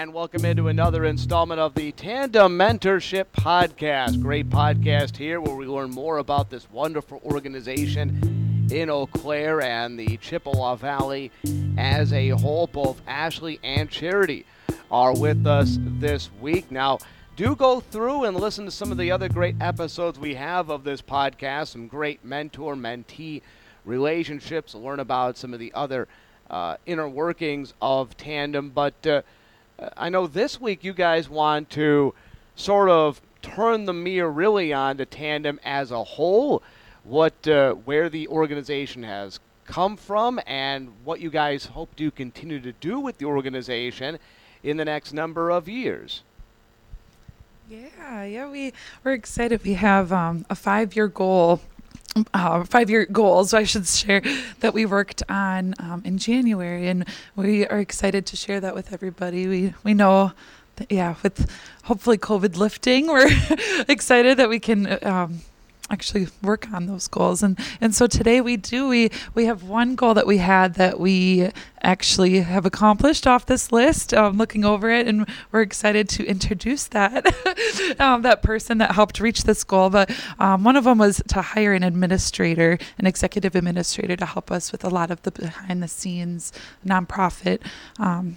and welcome into another installment of the Tandem Mentorship Podcast. Great podcast here where we learn more about this wonderful organization in Eau Claire and the Chippewa Valley as a whole. Both Ashley and Charity are with us this week. Now, do go through and listen to some of the other great episodes we have of this podcast, some great mentor mentee relationships, learn about some of the other uh, inner workings of Tandem. But uh, I know this week you guys want to sort of turn the mirror really on to Tandem as a whole, what uh, where the organization has come from, and what you guys hope to continue to do with the organization in the next number of years. Yeah, yeah, we we're excited. We have um, a five-year goal uh, five year goals, I should share, that we worked on um, in January. And we are excited to share that with everybody. We, we know that, yeah, with hopefully COVID lifting, we're excited that we can um, actually work on those goals. And and so today we do we we have one goal that we had that we actually have accomplished off this list um, looking over it and we're excited to introduce that um, that person that helped reach this goal. But um, one of them was to hire an administrator an executive administrator to help us with a lot of the behind the scenes nonprofit um,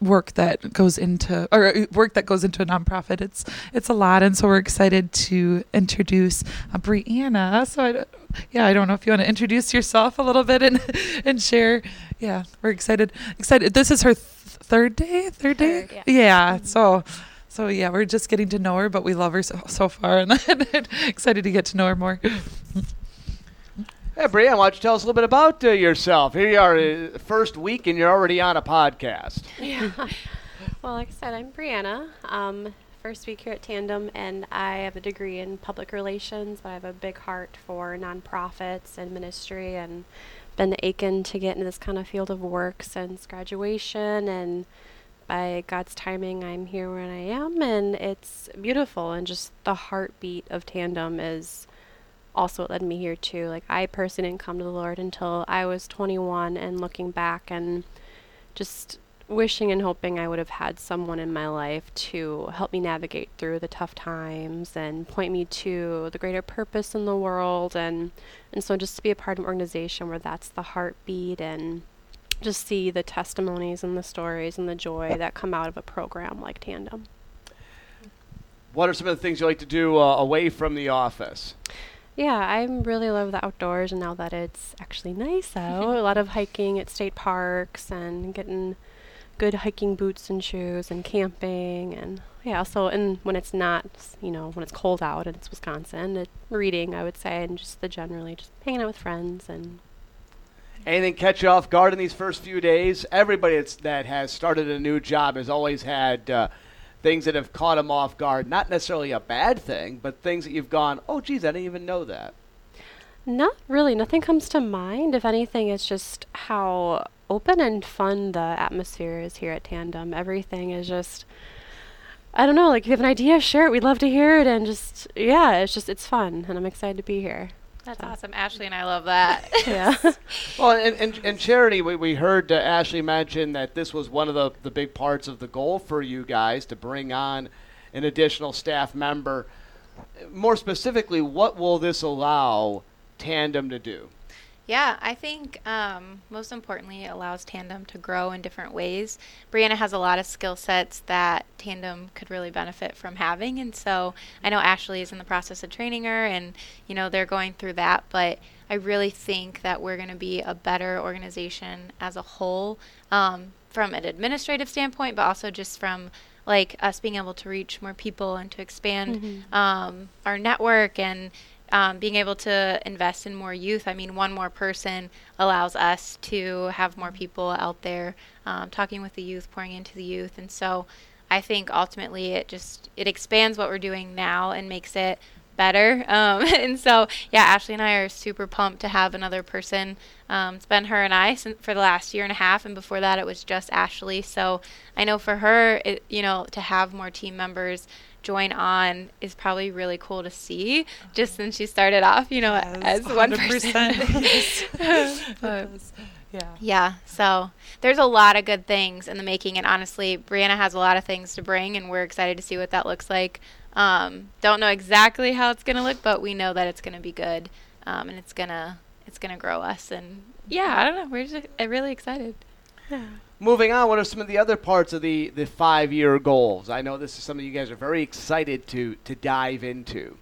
work that goes into or uh, work that goes into a nonprofit. It's it's a lot, and so we're excited to introduce uh, Brianna. So I, yeah, I don't know if you want to introduce yourself a little bit and and share. Yeah, we're excited. Excited. This is her th- third day. Third day. Third, yeah. yeah. So. So yeah, we're just getting to know her, but we love her so, so far, and excited to get to know her more. Hey, Brianna, why don't you tell us a little bit about uh, yourself? Here you are, uh, first week, and you're already on a podcast. Yeah. well, like I said, I'm Brianna. Um, first week here at Tandem, and I have a degree in public relations, but I have a big heart for nonprofits and ministry, and been aching to get into this kind of field of work since graduation. And by God's timing, I'm here where I am, and it's beautiful. And just the heartbeat of Tandem is also what led me here too. Like I personally didn't come to the Lord until I was 21 and looking back and just wishing and hoping I would have had someone in my life to help me navigate through the tough times and point me to the greater purpose in the world and and so just to be a part of an organization where that's the heartbeat and just see the testimonies and the stories and the joy that come out of a program like Tandem. What are some of the things you like to do uh, away from the office? Yeah, I really love the outdoors, and now that it's actually nice out, a lot of hiking at state parks and getting good hiking boots and shoes and camping and yeah. So and when it's not, you know, when it's cold out and it's Wisconsin, it, reading I would say, and just the generally just hanging out with friends and. Anything catch you off guard in these first few days? Everybody that has started a new job has always had. Uh, things that have caught him off guard. Not necessarily a bad thing, but things that you've gone, oh, geez, I didn't even know that. Not really. Nothing comes to mind. If anything, it's just how open and fun the atmosphere is here at Tandem. Everything is just, I don't know, like if you have an idea, share it. We'd love to hear it. And just, yeah, it's just, it's fun. And I'm excited to be here. That's so. awesome. Ashley and I love that. yeah. well, and, and, and, Charity, we, we heard uh, Ashley mention that this was one of the, the big parts of the goal for you guys to bring on an additional staff member. More specifically, what will this allow Tandem to do? Yeah, I think um, most importantly, it allows Tandem to grow in different ways. Brianna has a lot of skill sets that Tandem could really benefit from having, and so I know Ashley is in the process of training her, and you know they're going through that. But I really think that we're going to be a better organization as a whole, um, from an administrative standpoint, but also just from like us being able to reach more people and to expand mm-hmm. um, our network and um, being able to invest in more youth. I mean, one more person allows us to have more people out there um, talking with the youth, pouring into the youth, and so I think ultimately it just it expands what we're doing now and makes it better. Um, and so, yeah, Ashley and I are super pumped to have another person. Um, it's been her and I for the last year and a half, and before that, it was just Ashley. So I know for her, it, you know, to have more team members join on is probably really cool to see just since she started off you know yes, as one person but, Yeah. Yeah, so there's a lot of good things in the making, and honestly, Brianna has a lot of things to bring, and we're excited to see what that looks like. Um, don't know exactly how it's gonna look, but we know that it's gonna be good, um, and it's gonna it's gonna grow us. And yeah, I don't know, we're just uh, really excited. Yeah. Moving on, what are some of the other parts of the, the five year goals? I know this is something you guys are very excited to to dive into.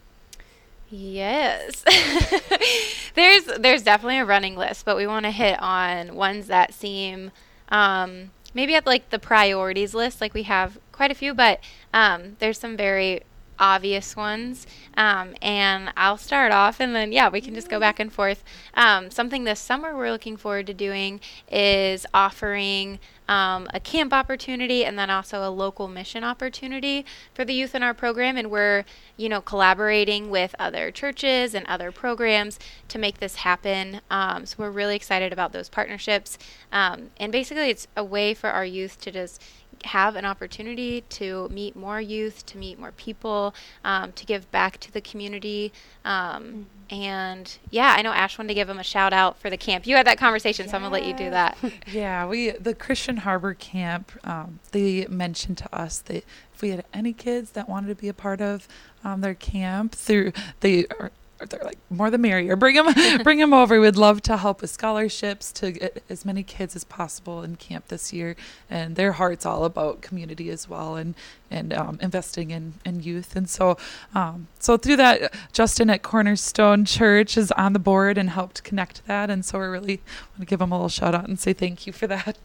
Yes. there's there's definitely a running list, but we want to hit on ones that seem um, maybe at like the priorities list. Like we have quite a few, but um, there's some very obvious ones. Um, and I'll start off, and then yeah, we can just go back and forth. Um, something this summer we're looking forward to doing is offering um, a camp opportunity and then also a local mission opportunity for the youth in our program. And we're, you know, collaborating with other churches and other programs to make this happen. Um, so we're really excited about those partnerships. Um, and basically, it's a way for our youth to just have an opportunity to meet more youth, to meet more people, um, to give back to the community. Um, mm-hmm. And yeah, I know Ash wanted to give him a shout out for the camp. You had that conversation, so I'm gonna let you do that. yeah, we the Christian Harbor Camp. Um, they mentioned to us that if we had any kids that wanted to be a part of um, their camp through they are they're like more the merrier. Bring them, bring them over. We'd love to help with scholarships to get as many kids as possible in camp this year. And their heart's all about community as well, and and um, investing in, in youth. And so, um, so through that, Justin at Cornerstone Church is on the board and helped connect that. And so we really want to give him a little shout out and say thank you for that.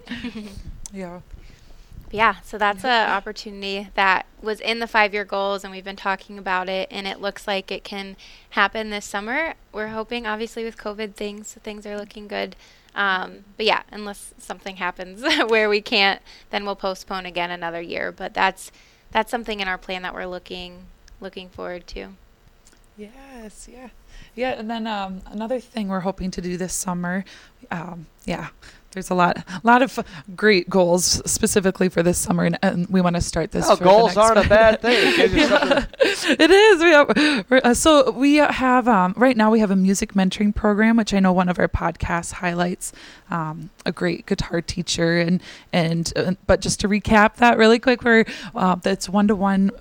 yeah yeah, so that's an opportunity that was in the five year goals, and we've been talking about it, and it looks like it can happen this summer. We're hoping, obviously, with COVID things, things are looking good. Um, but yeah, unless something happens where we can't, then we'll postpone again another year. But that's that's something in our plan that we're looking looking forward to. Yes, yeah, yeah. And then um, another thing we're hoping to do this summer, um, yeah, there's a lot, a lot of great goals specifically for this summer, and, and we want to start this. Oh, goals aren't a bad thing. it is. We have, uh, so we have um, right now we have a music mentoring program, which I know one of our podcasts highlights. Um, a great guitar teacher, and and uh, but just to recap that really quick, where uh, that's one to one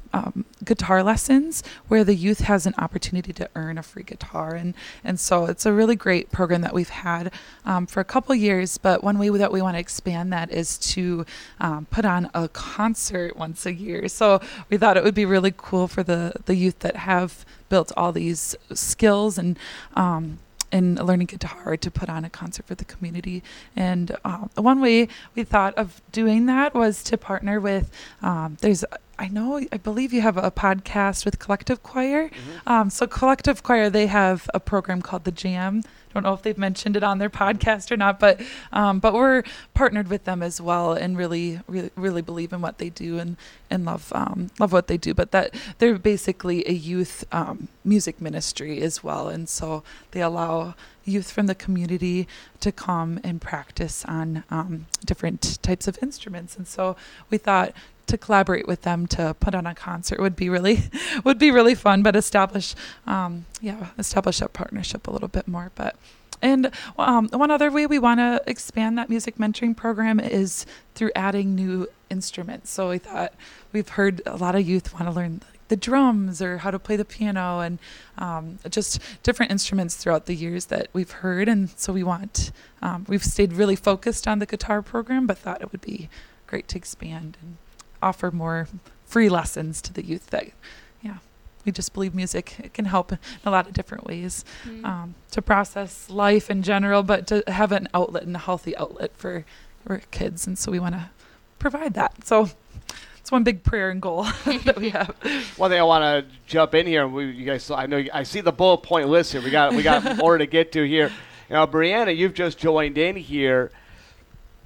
guitar lessons where the youth has an opportunity to earn a free guitar, and and so it's a really great program that we've had um, for a couple years, but one way that we want to expand that is to um, put on a concert once a year. So we thought it would be really cool for the the youth that have built all these skills and um, in learning guitar to put on a concert for the community. And um, one way we thought of doing that was to partner with, um, there's I know, I believe you have a podcast with Collective Choir. Mm-hmm. Um, so, Collective Choir, they have a program called The Jam. Don't know if they've mentioned it on their podcast or not, but um, but we're partnered with them as well, and really, really, really believe in what they do and and love um, love what they do. But that they're basically a youth um, music ministry as well, and so they allow youth from the community to come and practice on um, different types of instruments. And so we thought, to collaborate with them to put on a concert would be really would be really fun but establish um, yeah establish that partnership a little bit more. But and um, one other way we want to expand that music mentoring program is through adding new instruments. So we thought we've heard a lot of youth want to learn the drums or how to play the piano and um, just different instruments throughout the years that we've heard. And so we want um, we've stayed really focused on the guitar program but thought it would be great to expand and offer more free lessons to the youth that, yeah, we just believe music it can help in a lot of different ways mm. um, to process life in general, but to have an outlet and a healthy outlet for, for kids. And so we want to provide that. So it's one big prayer and goal that we have. One thing I want to jump in here, we, you guys, I know I see the bullet point list here. We got we got more to get to here. You know, Brianna, you've just joined in here.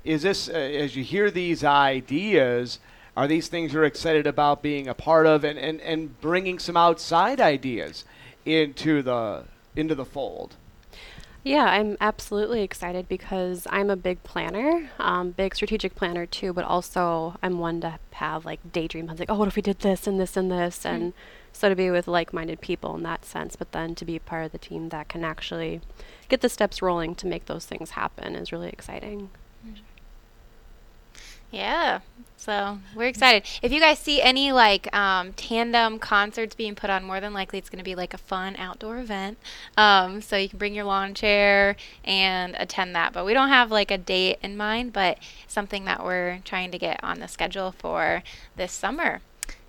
Is this uh, as you hear these ideas? Are these things you're excited about being a part of and, and, and bringing some outside ideas into the into the fold? Yeah, I'm absolutely excited because I'm a big planner, um, big strategic planner too, but also I'm one to have like daydream. I'm like, oh, what if we did this and this and this? Mm-hmm. And So to be with like-minded people in that sense, but then to be part of the team that can actually get the steps rolling to make those things happen is really exciting. Yeah. So we're excited. If you guys see any like um, tandem concerts being put on, more than likely it's going to be like a fun outdoor event. Um, so you can bring your lawn chair and attend that. But we don't have like a date in mind, but something that we're trying to get on the schedule for this summer.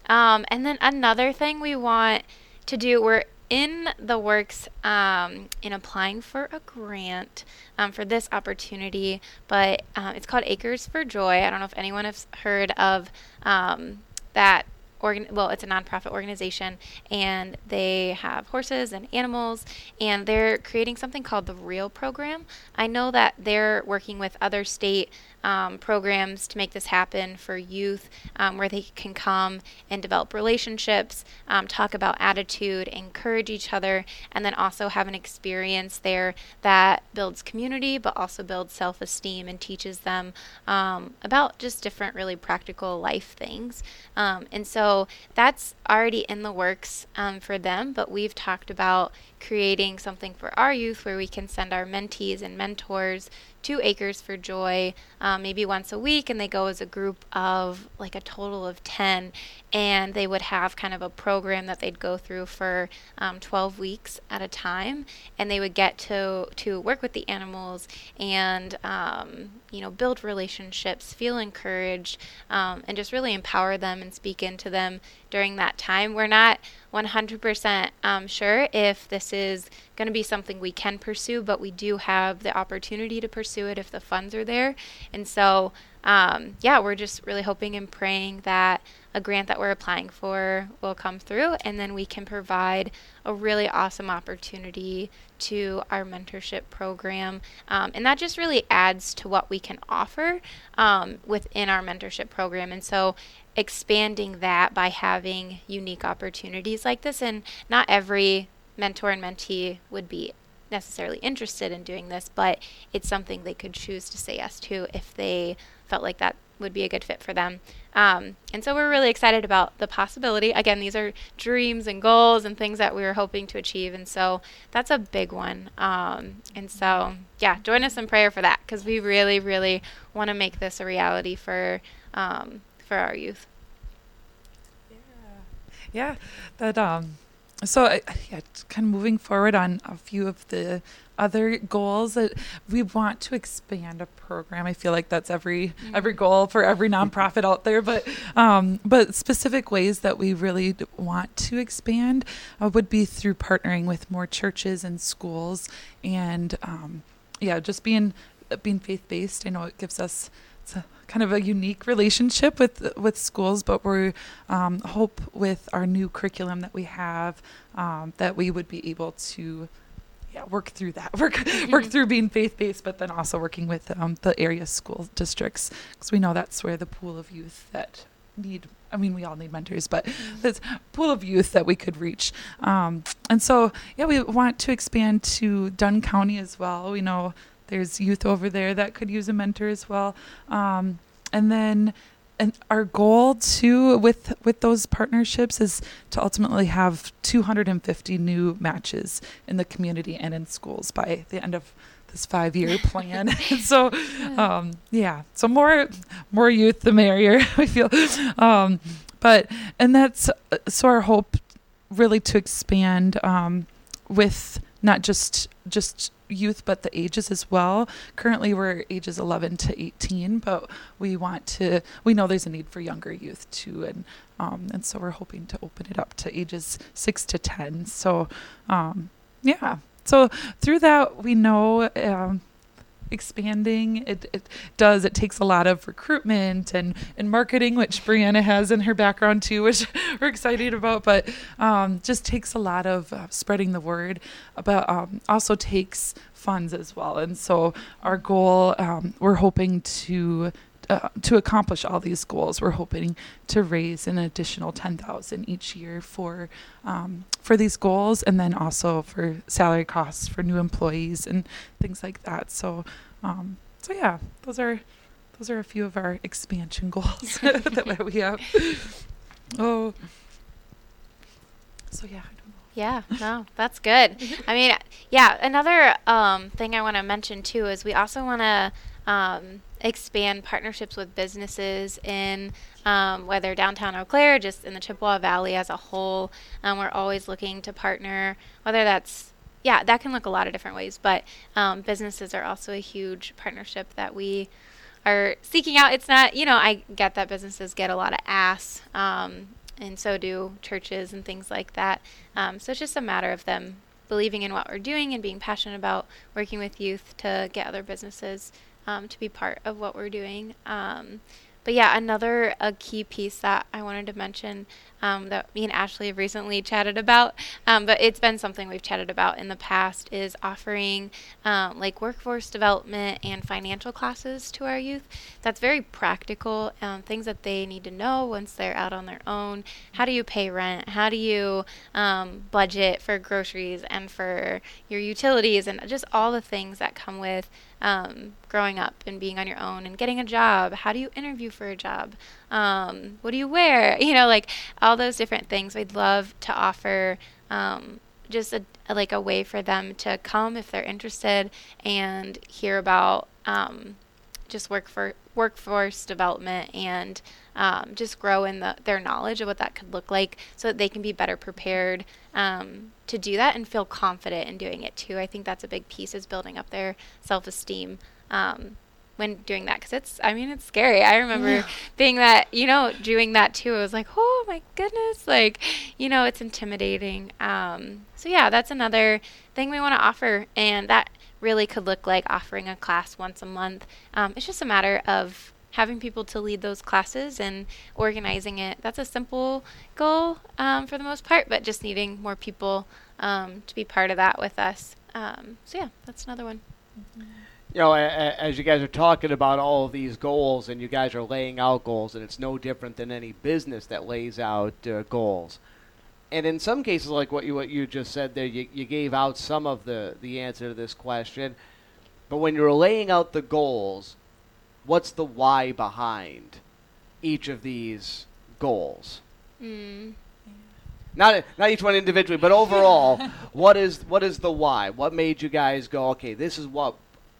Um, and then another thing we want to do, we're in the works um, in applying for a grant um, for this opportunity, but uh, it's called Acres for Joy. I don't know if anyone has heard of um, that organ- well, it's a nonprofit organization, and they have horses and animals, and they're creating something called the Real Program. I know that they're working with other state um, programs to make this happen for youth, um, where they can come and develop relationships, um, talk about attitude, encourage each other, and then also have an experience there that builds community, but also builds self esteem and teaches them um, about just different, really practical life things. Um, and so that's already in the works um, for them, but we've talked about creating something for our youth where we can send our mentees and mentors to Acres for Joy um, maybe once a week, and they go as a group of like a total of 10, and they would have kind of a program that they'd go through for um, 12 weeks at a time, and they would get to to work with the animals and um, you know build relationships, feel encouraged, um, and just really empower them and speak into them during that time. We're not 100% um, sure if this is going to be something we can pursue, but we do have the opportunity to pursue it if the funds are there. And so, um, yeah, we're just really hoping and praying that a grant that we're applying for will come through, and then we can provide a really awesome opportunity to our mentorship program. Um, and that just really adds to what we can offer um, within our mentorship program. And so, expanding that by having unique opportunities like this, and not every mentor and mentee would be necessarily interested in doing this, but it's something they could choose to say yes to if they felt like that would be a good fit for them. Um, and so we're really excited about the possibility. Again, these are dreams and goals and things that we were hoping to achieve. And so that's a big one. Um, and so, yeah, join us in prayer for that because we really, really want to make this a reality for, um, for our youth. Yeah, yeah that, um, so uh, yeah, kind of moving forward on a few of the other goals that we want to expand a program. I feel like that's every mm-hmm. every goal for every nonprofit out there, but um, but specific ways that we really want to expand uh, would be through partnering with more churches and schools, and um, yeah, just being being faith based. I know it gives us kind of a unique relationship with with schools, but we um, hope with our new curriculum that we have um, that we would be able to yeah, work through that, work mm-hmm. work through being faith based, but then also working with um, the area school districts because we know that's where the pool of youth that need. I mean, we all need mentors, but mm-hmm. this pool of youth that we could reach. Um, and so, yeah, we want to expand to Dunn County as well. We know there's youth over there that could use a mentor as well. Um, and then and our goal too with with those partnerships is to ultimately have 250 new matches in the community and in schools by the end of this five year plan. so, um, yeah, so more more youth, the merrier. we feel, um, but and that's so our hope really to expand um, with not just just youth but the ages as well. Currently we're ages 11 to 18 but we want to we know there's a need for younger youth too and um, and so we're hoping to open it up to ages 6 to 10 so um, yeah. So through that we know um, expanding. It, it does. It takes a lot of recruitment and, and marketing, which Brianna has in her background too, which we're excited about. But um, just takes a lot of uh, spreading the word. But um, also takes funds as well. And so our goal, um, we're hoping to uh, to accomplish all these goals, we're hoping to raise an additional ten thousand each year for um, for these goals, and then also for salary costs for new employees and things like that. So, um, so yeah, those are those are a few of our expansion goals that we have. Oh, So yeah. Yeah, no, that's good. I mean, yeah, another um, thing I want to mention too is we also want to um, expand partnerships with businesses in um, whether downtown Eau Claire, just in the Chippewa Valley as a whole. Um, we're always looking to partner, whether that's yeah, that can look a lot of different ways, but um, businesses are also a huge partnership that we are seeking out. It's not, you know, I get that businesses get a lot of ass, um, and so do churches and things like that. Um, so it's just a matter of them believing in what we're doing and being passionate about working with youth to get other businesses um, to be part of what we're doing. Um, but yeah, another a key piece that I wanted to mention um, that me and Ashley have recently chatted about, um, but it's been something we've chatted about in the past is offering um, like workforce development and financial classes to our youth. That's very practical, um, things that they need to know once they're out on their own. How do you pay rent? How do you budget for groceries and for your utilities and just all the things that come with um, growing up and being on your own and getting a job. How do you interview for a job? Um, what do you wear? You know, like all those different things. We'd love to offer um, just a, like a way for them to come if they're interested and hear about um, just work for workforce development and um, just grow in the, their knowledge of what that could look like so that they can be better prepared um, to do that and feel confident in doing it too. I think that's a big piece is building up their self-esteem um, when doing that because it's i mean it's scary i remember yeah. being that you know doing that too it was like oh my goodness like you know it's intimidating um, so yeah that's another thing we want to offer and that really could look like offering a class once a month. Um, it's just a matter of having people to lead those classes and organizing it. That's a simple goal um, for the most part but just needing more people um, to be part of that with us. Um, so yeah that's another one. You know, as you guys are talking about all of these goals and you guys are laying out goals, and it's no different than any business that lays out uh, goals. And in some cases, like what you what you just said there, you, you gave out some of the, the answer to this question. But when you're laying out the goals, what's the why behind each of these goals? Mm. Not not each one individually, but overall, what is what is the why? What made you guys go? Okay, this is what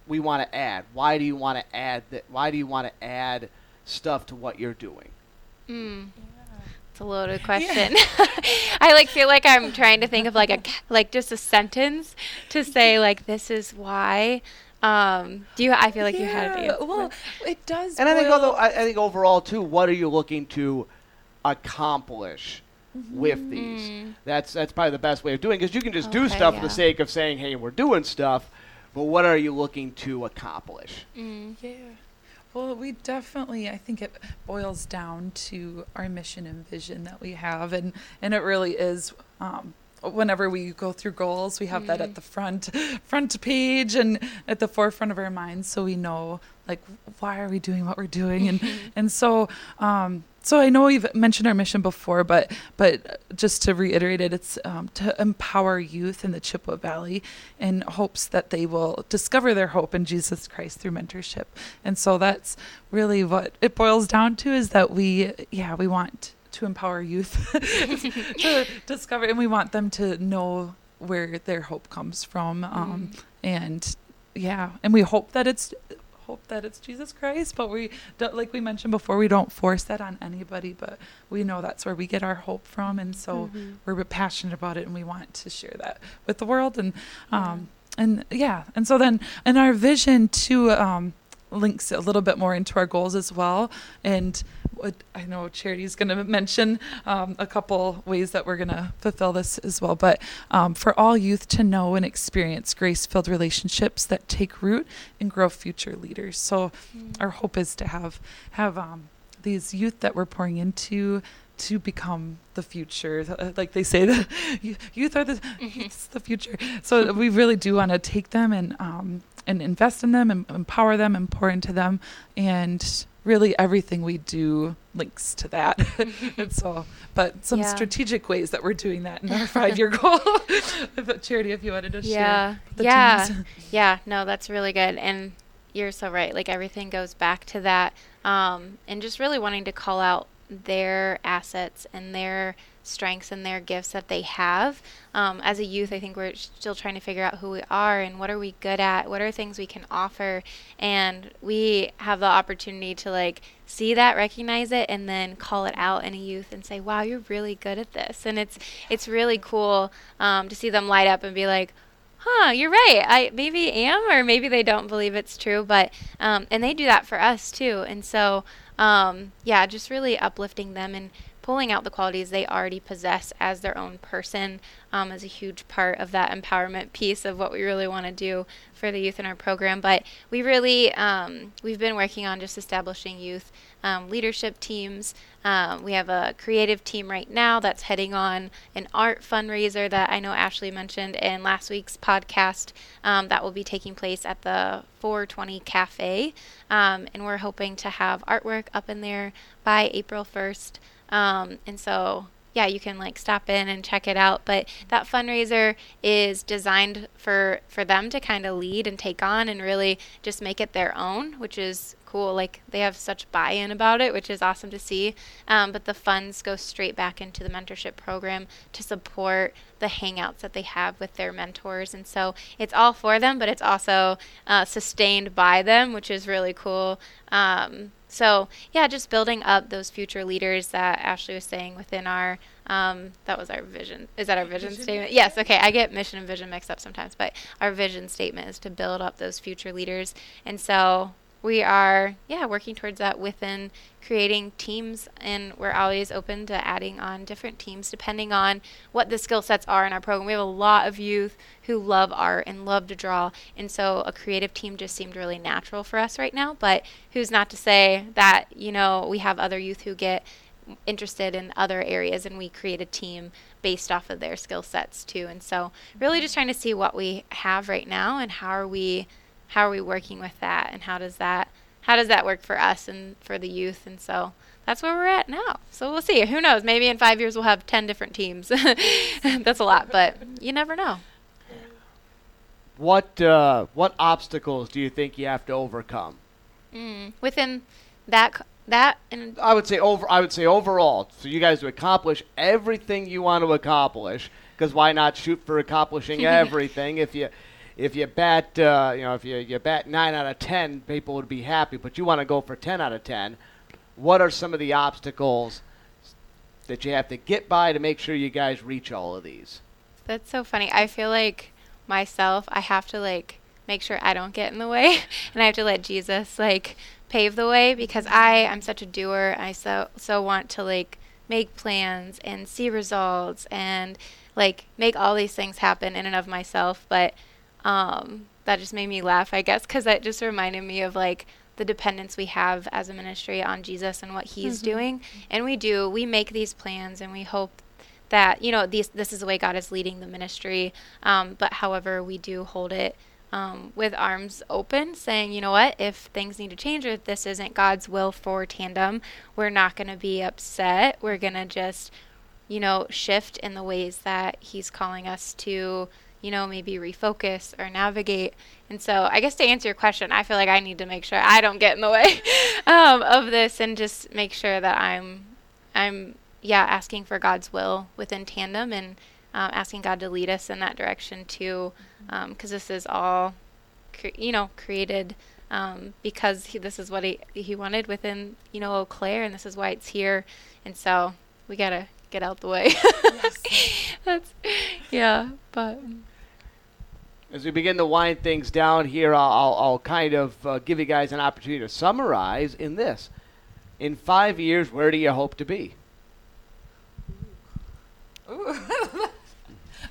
we want to add? Why do you want to add that? Why do you want to add stuff to what you're doing? Mm. It's a loaded question. Yeah. I like feel like I'm trying to think of like a like just a sentence to say like this is why. Um, do you? I feel like yeah, you had to. Well, it does. And I think although I, I, think overall too, what are you looking to accomplish? Mm-hmm. With these, mm. that's that's probably the best way of doing because you can just okay, do stuff yeah. for the sake of saying, "Hey, we're doing stuff," but what are you looking to accomplish? Mm. Yeah. Well, we definitely, I think it boils down to our mission and vision that we have. And, and it really is, um, whenever we go through goals, we have mm. that at mm. the front, front page and at the forefront of our minds. So we know like, why are we doing what we're doing? And, and so, um, so I know we've mentioned our mission before, but but just to reiterate it, it's um, to empower youth in the Chippewa Valley in hopes that they will discover their hope in Jesus Christ through mentorship. And so that's really what it boils down to is that we, yeah, we want to empower youth to discover, and we want them to know where their hope comes from. Um, mm. And yeah, and we hope that it's hope that it's Jesus Christ, but we don't, like we mentioned before, we don't force that on anybody, but we know that's where we get our hope from, and so mm-hmm. we're passionate about it, and we want to share that with the world, and um, yeah. and yeah, and so then in our vision to um, links a little bit more into our goals as well, and I know Charity is going to mention um, a couple ways that we're going to fulfill this as well. But um, for all youth to know and experience grace filled relationships that take root and grow future leaders. So mm. our hope is to have have um, these youth that we're pouring into to become the future uh, like they say the youth are the mm-hmm. the future so we really do want to take them and um, and invest in them and empower them and pour into them and really everything we do links to that. and so, but some yeah. strategic ways that we're doing that in our five year goal. Charity, if you wanted to yeah. share. Yeah. Yeah. yeah. No, that's really good. And you're so right. Like everything goes back to that. Um, and just really wanting to call out their assets and their strengths and their gifts that they have. Um, as a youth, I think we're still trying to figure out who we are and what are we good at, what are things we can offer, and we have the opportunity to like see that, recognize it, and then call it out in a youth and say, "Wow, you're really good at this," and it's it's really cool um, to see them light up and be like huh, you're right. I maybe am, or maybe they don't believe it's true. But um, and they do that for us too. And so um, yeah, just really uplifting them and pulling out the qualities they already possess as their own person um, is a huge part of that empowerment piece of what we really want to do for the youth in our program. But we really um, we've been working on just establishing youth um, leadership teams. Um, we have a creative team right now that's heading on an art fundraiser that I know Ashley mentioned in last week's podcast um, that will be taking place at the 420 Cafe. Um, and we're hoping to have artwork up in there by April 1st. Um, and so yeah, you can like stop in and check it out. But that fundraiser is designed for for them to kind of lead and take on and really just make it their own, which is cool. Like they have such buy-in about it, which is awesome to see. Um, but the funds go straight back into the mentorship program to support the hangouts that they have with their mentors, and so it's all for them, but it's also uh, sustained by them, which is really cool. Um, so yeah, just building up those future leaders that Ashley was saying within our um, that was our vision. Is that our vision, vision, statement? Yes. Okay. I get mission and vision mixed up sometimes, but our vision statement is to build up those future leaders. And so we are yeah working towards that within creating teams and we're always open to adding on different teams depending on what the skill sets are in our program. We have a lot of youth who love art and love to draw and so a creative team just seemed really natural for us right now but who's not to say that you know we have other youth who get interested in other areas and we create a team based off of their skill sets too. And so really just trying to see what we have right now and how are we how are we working with that and how does that how does that work for us and for the youth? And so that's where we're at now. So we'll see. Who knows? Maybe in five years we'll have 10 different teams. That's a lot but you never know. What uh, what obstacles do you think you have to overcome? Mm, within that that and I would say over I would say overall for you guys to accomplish everything you want to accomplish because why not shoot for accomplishing everything if you if you bat, uh, you know, if you, you bat nine out of ten, people would be happy. But you want to go for ten out of ten. What are some of the obstacles that you have to get by to make sure you guys reach all of these? That's so funny. I feel like myself, I have to like make sure I don't get in the way, and I have to let Jesus like pave the way because I I'm such a doer. I so so want to like make plans and see results and like make all these things happen in and of myself, but um, that just made me laugh, I guess, because that just reminded me of like the dependence we have as a ministry on Jesus and what He's mm-hmm. doing. And we do, we make these plans and we hope that, you know, these, this is the way God is leading the ministry. Um, but however, we do hold it um, with arms open, saying, you know what, if things need to change or if this isn't God's will for tandem, we're not going to be upset. We're going to just, you know, shift in the ways that He's calling us to you know, maybe refocus or navigate. And so, I guess to answer your question, I feel like I need to make sure I don't get in the way um, of this and just make sure that I'm, I'm, yeah, asking for God's will within tandem and um, asking God to lead us in that direction too, because um, this is all, cre- you know, created. Um, because he, this is what he he wanted within you know Eau Claire, and this is why it's here, and so we gotta get out the way. yes. That's yeah, but as we begin to wind things down here, I'll, I'll, I'll kind of uh, give you guys an opportunity to summarize in this. In five years, where do you hope to be?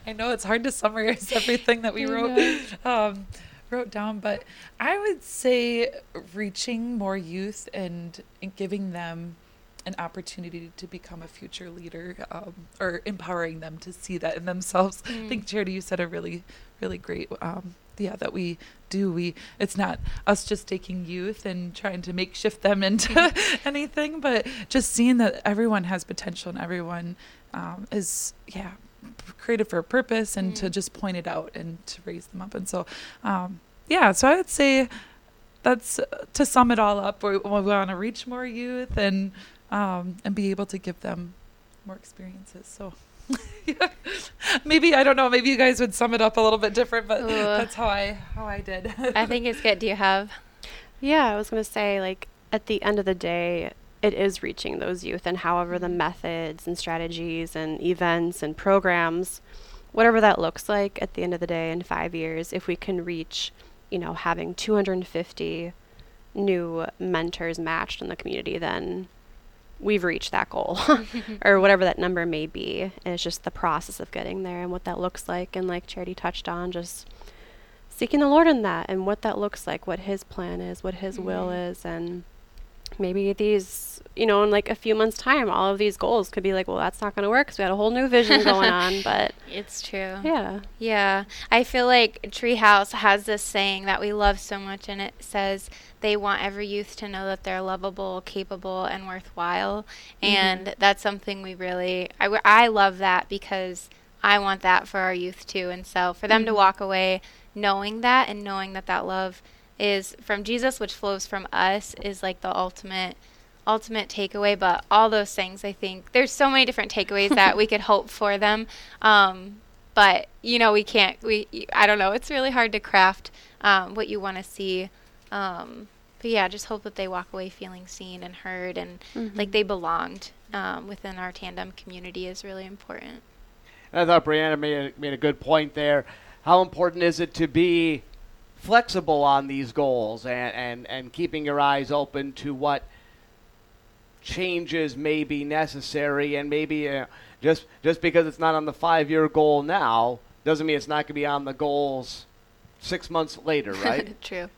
I know it's hard to summarize everything that we wrote um, wrote down, but I would say reaching more youth and, and giving them an opportunity to become a future leader um, or empowering them to see that in themselves. Mm. I think Charity, you said a really really great um, yeah that we do we it's not us just taking youth and trying to make shift them into mm-hmm. anything but just seeing that everyone has potential and everyone um, is yeah created for a purpose and mm. to just point it out and to raise them up and so um, yeah so i would say that's uh, to sum it all up we, we want to reach more youth and um, and be able to give them more experiences. So. Maybe I don't know. Maybe you guys would sum it up a little bit different, but Ooh. that's how I how I did. I think it's good. Do you have? Yeah, I was going to say, like, at the end of the day, it is reaching those youth, and however the methods and strategies and events and programs, whatever that looks like at the end of the day in five years, if we can reach, you know, having 250 new mentors matched in the community, then we've reached that goal or whatever that number may be. And it's just the process of getting there and what that looks like. And like Charity touched on, just seeking the Lord in that and what that looks like, what His plan is, what His will mm-hmm. is, and maybe these, you know, in like a few months' time, all of these goals could be like, well, that's not going to work because we had a whole new vision going on. But It's true. yeah, Yeah, I feel like Treehouse has this saying that we love so much, and it says they want every youth to know that they're lovable, capable, and worthwhile. Mm-hmm. And that's something we really, I, w- I love that because I want that for our youth too. And so for them to mm-hmm. walk away knowing that and knowing that that love is from Jesus, which flows from us, is like the ultimate ultimate takeaway. But all those things i think there's so many different takeaways that we could hope for them. Um, but you know we can't we i don't know. It's really hard to craft um, what you want to see. Um, but yeah just hope that they walk away feeling seen and heard and like they belonged um, within our tandem community is really important. And I thought Brianna made a, made a good point there. How important is it to be flexible on these goals and, and, and keeping your eyes open to what changes may be necessary and maybe uh, just just because it's not on the five year goal now doesn't mean it's not going to be on the goals six months later, right? true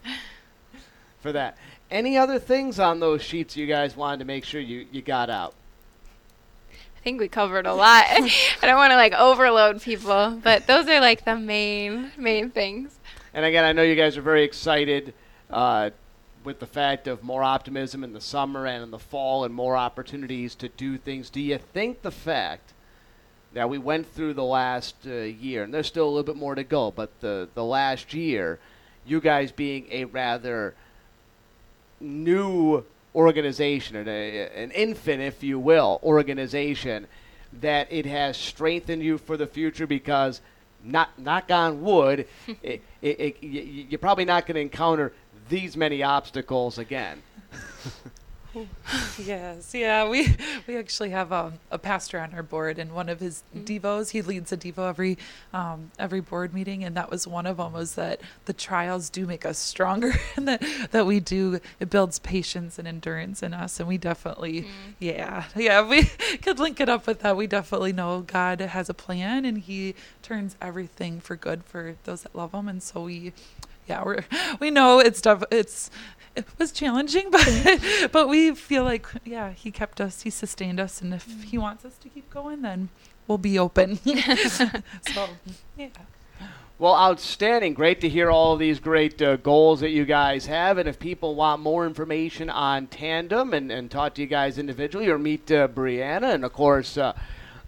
For that. Any other things on those sheets you guys wanted to make sure you, you got out? I think we covered a lot. I don't want to like overload people, but those are like the main main things. And again, I know you guys are very excited uh, with the fact of more optimism in the summer and in the fall and more opportunities to do things. Do you think the fact that we went through the last uh, year, and there's still a little bit more to go, but the, the last year, you guys being a rather new organization, an, an infant, if you will, organization, that it has strengthened you for the future because, not knock on wood, it, it, it, you're probably not going to encounter these many obstacles again. Yes, yeah. We we actually have a, a pastor on our board, and one of his Mm-hmm. devos, he leads a devo every um, every board meeting, and that was one of them was that the trials do make us stronger, and that that we do it builds patience and endurance in us, and we definitely, Mm-hmm. yeah, yeah, we could link it up with that. We definitely know God has a plan, and He turns everything for good for those that love Him, and so we yeah, we're we know it's def- it's it was challenging, but but we feel like yeah, he kept us, he sustained us, and if he wants us to keep going, then we'll be open. so yeah, Well, outstanding. Great to hear all of these great uh, goals that you guys have. And if people want more information on Tandem and, and talk to you guys individually or meet uh, Brianna, and of course, uh,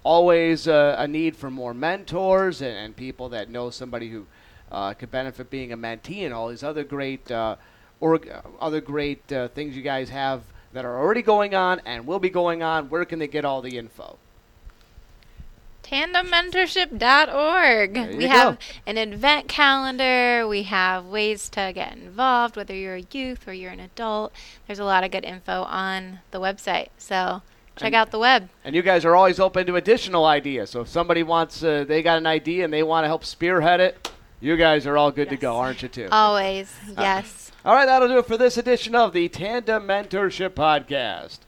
always uh, a need for more mentors and, and people that know somebody who uh, could benefit being a mentee and all these other great, uh, org- uh, other great uh, things you guys have that are already going on and will be going on. Where can they get all the info? tandemmentorship.org. We have go. an event calendar. We have ways to get involved, whether you're a youth or you're an adult. There's a lot of good info on the website. So check And- out the web. And you guys are always open to additional ideas. So if somebody wants, uh, they got an idea and they want to help spearhead it, you guys are all good to go, aren't you, too? Always. Yes. all right, that'll do it for this edition of the Tandem Mentorship Podcast.